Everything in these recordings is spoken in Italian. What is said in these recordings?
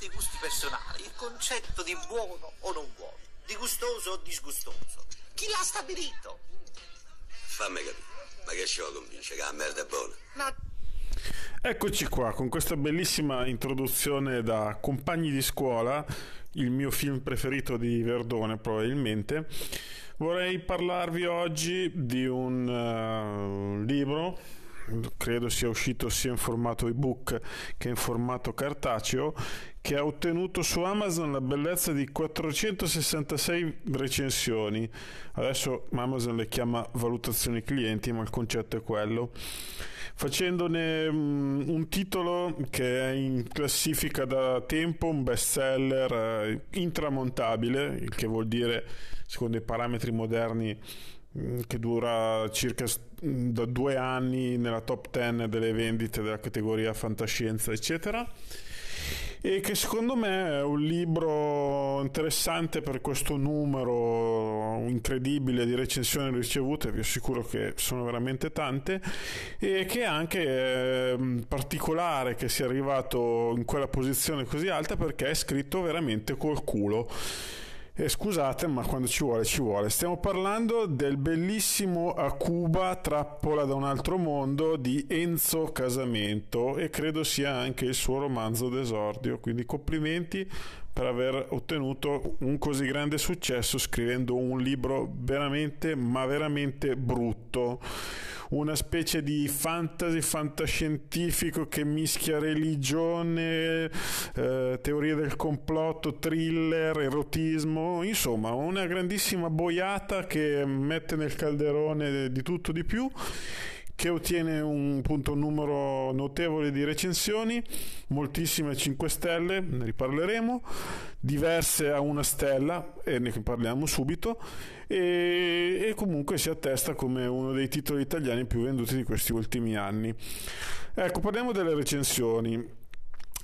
parte i gusti personali, il concetto di buono o non buono, di gustoso o disgustoso. Chi l'ha stabilito? Fammi capire, ma che ci vuoi convincere che la merda è buona? Ma Eccoci qua con questa bellissima introduzione da Compagni di scuola, il mio film preferito di Verdone probabilmente. Vorrei parlarvi oggi di un uh, libro credo sia uscito sia in formato ebook che in formato cartaceo, che ha ottenuto su Amazon la bellezza di 466 recensioni. Adesso Amazon le chiama valutazioni clienti, ma il concetto è quello. Facendone um, un titolo che è in classifica da tempo, un bestseller eh, intramontabile, il che vuol dire, secondo i parametri moderni, Mm, che dura circa mm, da due anni nella top 10 delle vendite della categoria fantascienza eccetera e che secondo me è un libro interessante per questo numero incredibile di recensioni ricevute vi assicuro che sono veramente tante e che è anche eh, particolare che sia arrivato in quella posizione così alta perché è scritto veramente col culo e scusate, ma quando ci vuole, ci vuole. Stiamo parlando del bellissimo Akuba, trappola da un altro mondo di Enzo Casamento e credo sia anche il suo romanzo d'esordio. Quindi complimenti per aver ottenuto un così grande successo scrivendo un libro veramente, ma veramente brutto. Una specie di fantasy fantascientifico che mischia religione, eh, teorie del complotto, thriller, erotismo, insomma una grandissima boiata che mette nel calderone di tutto di più che ottiene un, appunto, un numero notevole di recensioni, moltissime 5 stelle, ne riparleremo, diverse a una stella, e ne parliamo subito, e, e comunque si attesta come uno dei titoli italiani più venduti di questi ultimi anni. Ecco, parliamo delle recensioni.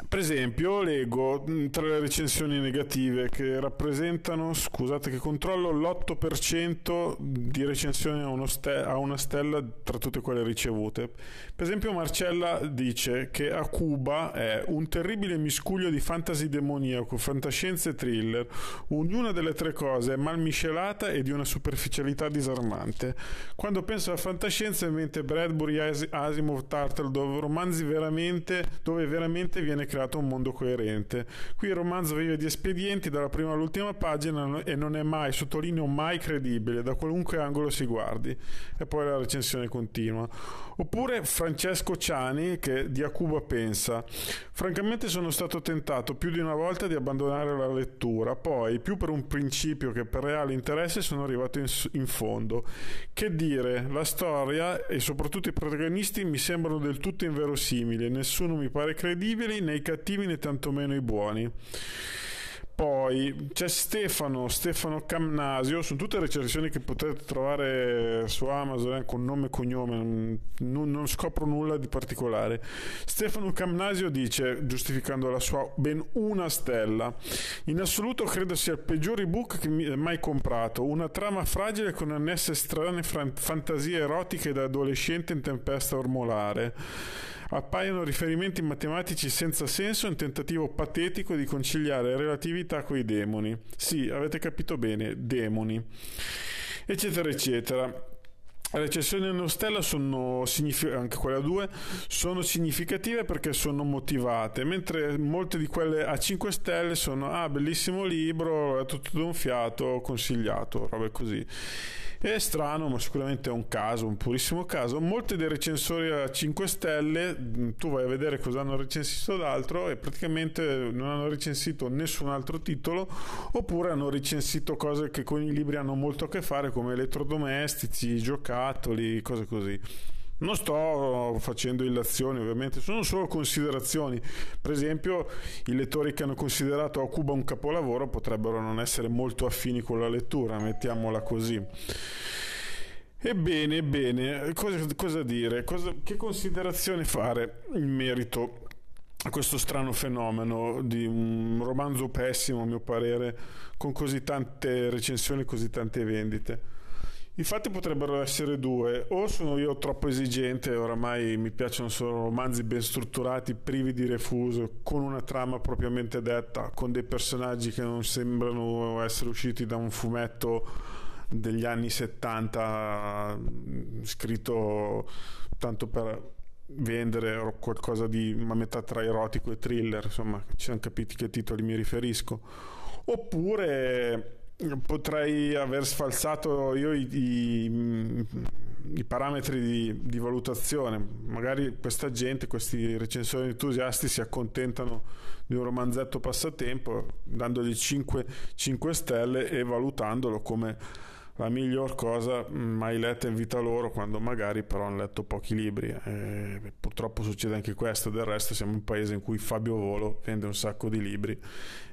Per esempio, leggo mm, tra le recensioni negative che rappresentano, scusate che controllo, l'8% di recensioni a, ste- a, una stella tra tutte quelle ricevute. Per esempio, Marcella dice che a Cuba è un terribile miscuglio di fantasy demoniaco, fantascienza e thriller. Ognuna delle tre cose è mal miscelata e di una superficialità disarmante. Quando penso alla fantascienza, in mente Bradbury, Asimov, Turtle, dove romanzi veramente, dove veramente viene creato un mondo coerente. Qui il romanzo vive di espedienti dalla prima all'ultima pagina e non è mai, sottolineo mai credibile, da qualunque angolo si guardi. E poi la recensione continua. Oppure Francesco Ciani che di Acuba pensa: Francamente sono stato tentato più di una volta di abbandonare la lettura, poi più per un principio che per reale interesse sono arrivato in, in fondo. Che dire, la storia e soprattutto i protagonisti mi sembrano del tutto inverosimili, nessuno mi pare credibile né i cattivi né tantomeno i buoni. Poi c'è Stefano, Stefano Camnasio, sono tutte recensioni che potete trovare su Amazon eh, con nome e cognome, non, non, scopro nulla di particolare. Stefano Camnasio dice, giustificando la sua ben una stella, in assoluto credo sia il peggior ebook che mi mai comprato, una trama fragile con annesse strane fantasie erotiche da adolescente in tempesta ormolare. Appaiono riferimenti matematici senza senso e un tentativo patetico di conciliare relatività coi demoni. Sì, avete capito bene, demoni. Eccetera, eccetera. Le recensioni a stella sono anche quelle a 2 sono significative perché sono motivate, mentre molte di quelle a 5 stelle sono ah bellissimo libro, è tutto d'un fiato, consigliato, robe così. È strano, ma sicuramente è un caso, un purissimo caso. Molti dei recensori a 5 stelle, mm, tu vai a vedere cosa hanno recensito d'altro e praticamente non hanno recensito nessun altro titolo, oppure hanno recensito cose che con i libri hanno molto a che fare, come elettrodomestici, giocattoli, cose così. Non sto facendo illazioni, ovviamente, sono solo considerazioni. Per esempio, i lettori che hanno considerato a Cuba un capolavoro potrebbero non essere molto affini con la lettura, mettiamola così. Ebbene, ebbene, cosa, cosa dire? Cosa, che considerazione fare in merito a questo strano fenomeno di un romanzo pessimo, a mio parere, con così tante recensioni, così tante vendite? I fatti potrebbero essere due, o sono io troppo esigente, oramai mi piacciono solo romanzi ben strutturati, privi di refuso, con una trama propriamente detta, con dei personaggi che non sembrano essere usciti da un fumetto degli anni 70 scritto tanto per vendere qualcosa di una metà tra erotico e thriller, insomma, ci siamo capiti che titoli mi riferisco. Oppure potrei aver sfalsato io i, i, i parametri di, di, valutazione. Magari questa gente, questi recensori entusiasti si accontentano di un romanzetto passatempo dandogli 5, 5 stelle e valutandolo come la miglior cosa mai letta in vita loro quando magari però hanno letto pochi libri. Eh, purtroppo succede anche questo. Del resto siamo un paese in cui Fabio Volo vende un sacco di libri.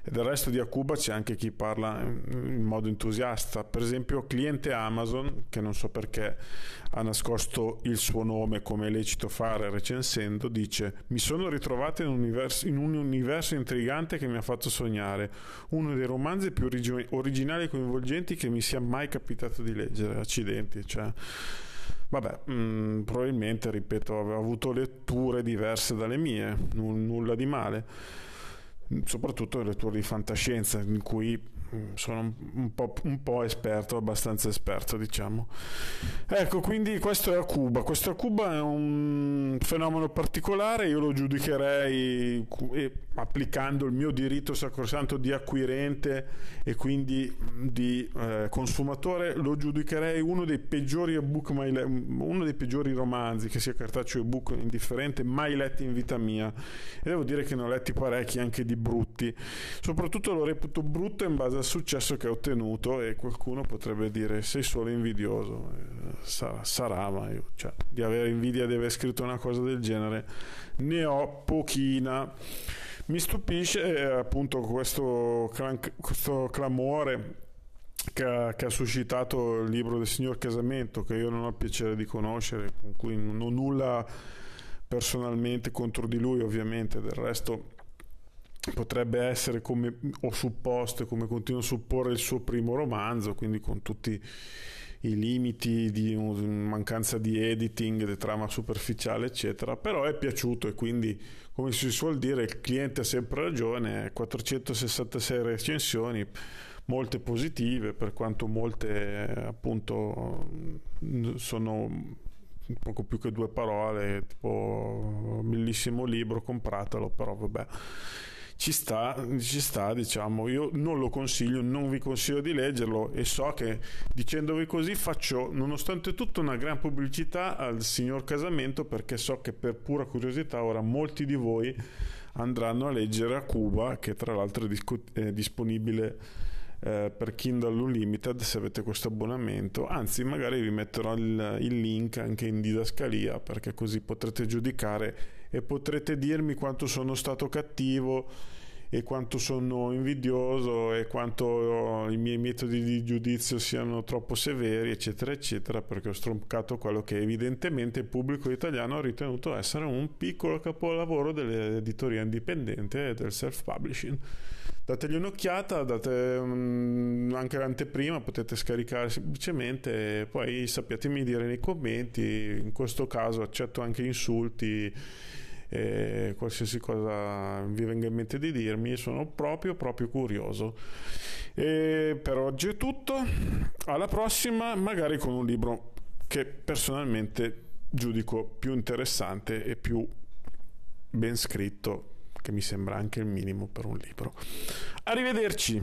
E del resto di Acuba c'è anche chi parla in modo entusiasta. Per esempio cliente Amazon che non so perché ha nascosto il suo nome come è lecito fare recensendo dice mi sono ritrovato in un universo, in un universo intrigante che mi ha fatto sognare. Uno dei romanzi più originali e coinvolgenti che mi sia mai capitato capitato di leggere, accidenti, cioè Vabbè, mh, mm, probabilmente, ripeto, avevo avuto letture diverse dalle mie, n- nulla di male, soprattutto letture di fantascienza, in cui sono un po', un po', esperto, abbastanza esperto, diciamo. Ecco, quindi questo è a Cuba. Questo a Cuba è un fenomeno particolare, io lo giudicherei applicando il mio diritto sacrosanto di acquirente e quindi di eh, consumatore, lo giudicherei uno dei peggiori ebook mai le- uno dei peggiori romanzi, che sia cartaceo ebook indifferente, mai letti in vita mia. E devo dire che ne ho letti parecchi anche di brutti. Soprattutto lo reputo brutto in base a successo che ha ottenuto e qualcuno potrebbe dire sei solo invidioso. Eh, sarà, sarà ma io cioè, di avere invidia di aver scritto una cosa del genere ne ho pochina. Mi stupisce eh, appunto questo, questo clamore che ha, che ha, suscitato il libro del signor Casamento che io non ho il piacere di conoscere con cui non ho nulla personalmente contro di lui ovviamente. Del resto potrebbe essere come ho supposto e come continuo a supporre il suo primo romanzo, quindi con tutti i limiti di mancanza di editing, di trama superficiale, eccetera, però è piaciuto e quindi, come si suol dire, il cliente ha sempre ragione, 466 recensioni, molte positive, per quanto molte appunto sono poco più che due parole, tipo bellissimo libro, compratelo, però vabbè ci sta, ci sta, diciamo, io non lo consiglio, non vi consiglio di leggerlo e so che dicendovi così faccio nonostante tutto una gran pubblicità al signor Casamento perché so che per pura curiosità ora molti di voi andranno a leggere a Cuba che tra l'altro è, disco- è disponibile eh, per Kindle Unlimited se avete questo abbonamento. Anzi magari vi metterò il, il link anche in didascalia perché così potrete giudicare e potrete dirmi quanto sono stato cattivo e quanto sono invidioso e quanto i miei metodi di giudizio siano troppo severi, eccetera, eccetera, perché ho stroncato quello che evidentemente il pubblico italiano ha ritenuto essere un piccolo capolavoro dell'editoria indipendente e del self-publishing. Dategli un'occhiata, date um, anche l'anteprima, potete scaricare semplicemente e poi sappiatemi dire nei commenti, in questo caso accetto anche insulti e qualsiasi cosa vi venga in mente di dirmi, sono proprio proprio curioso. E per oggi è tutto, alla prossima, magari con un libro che personalmente giudico più interessante e più ben scritto, che mi sembra anche il minimo per un libro. Arrivederci.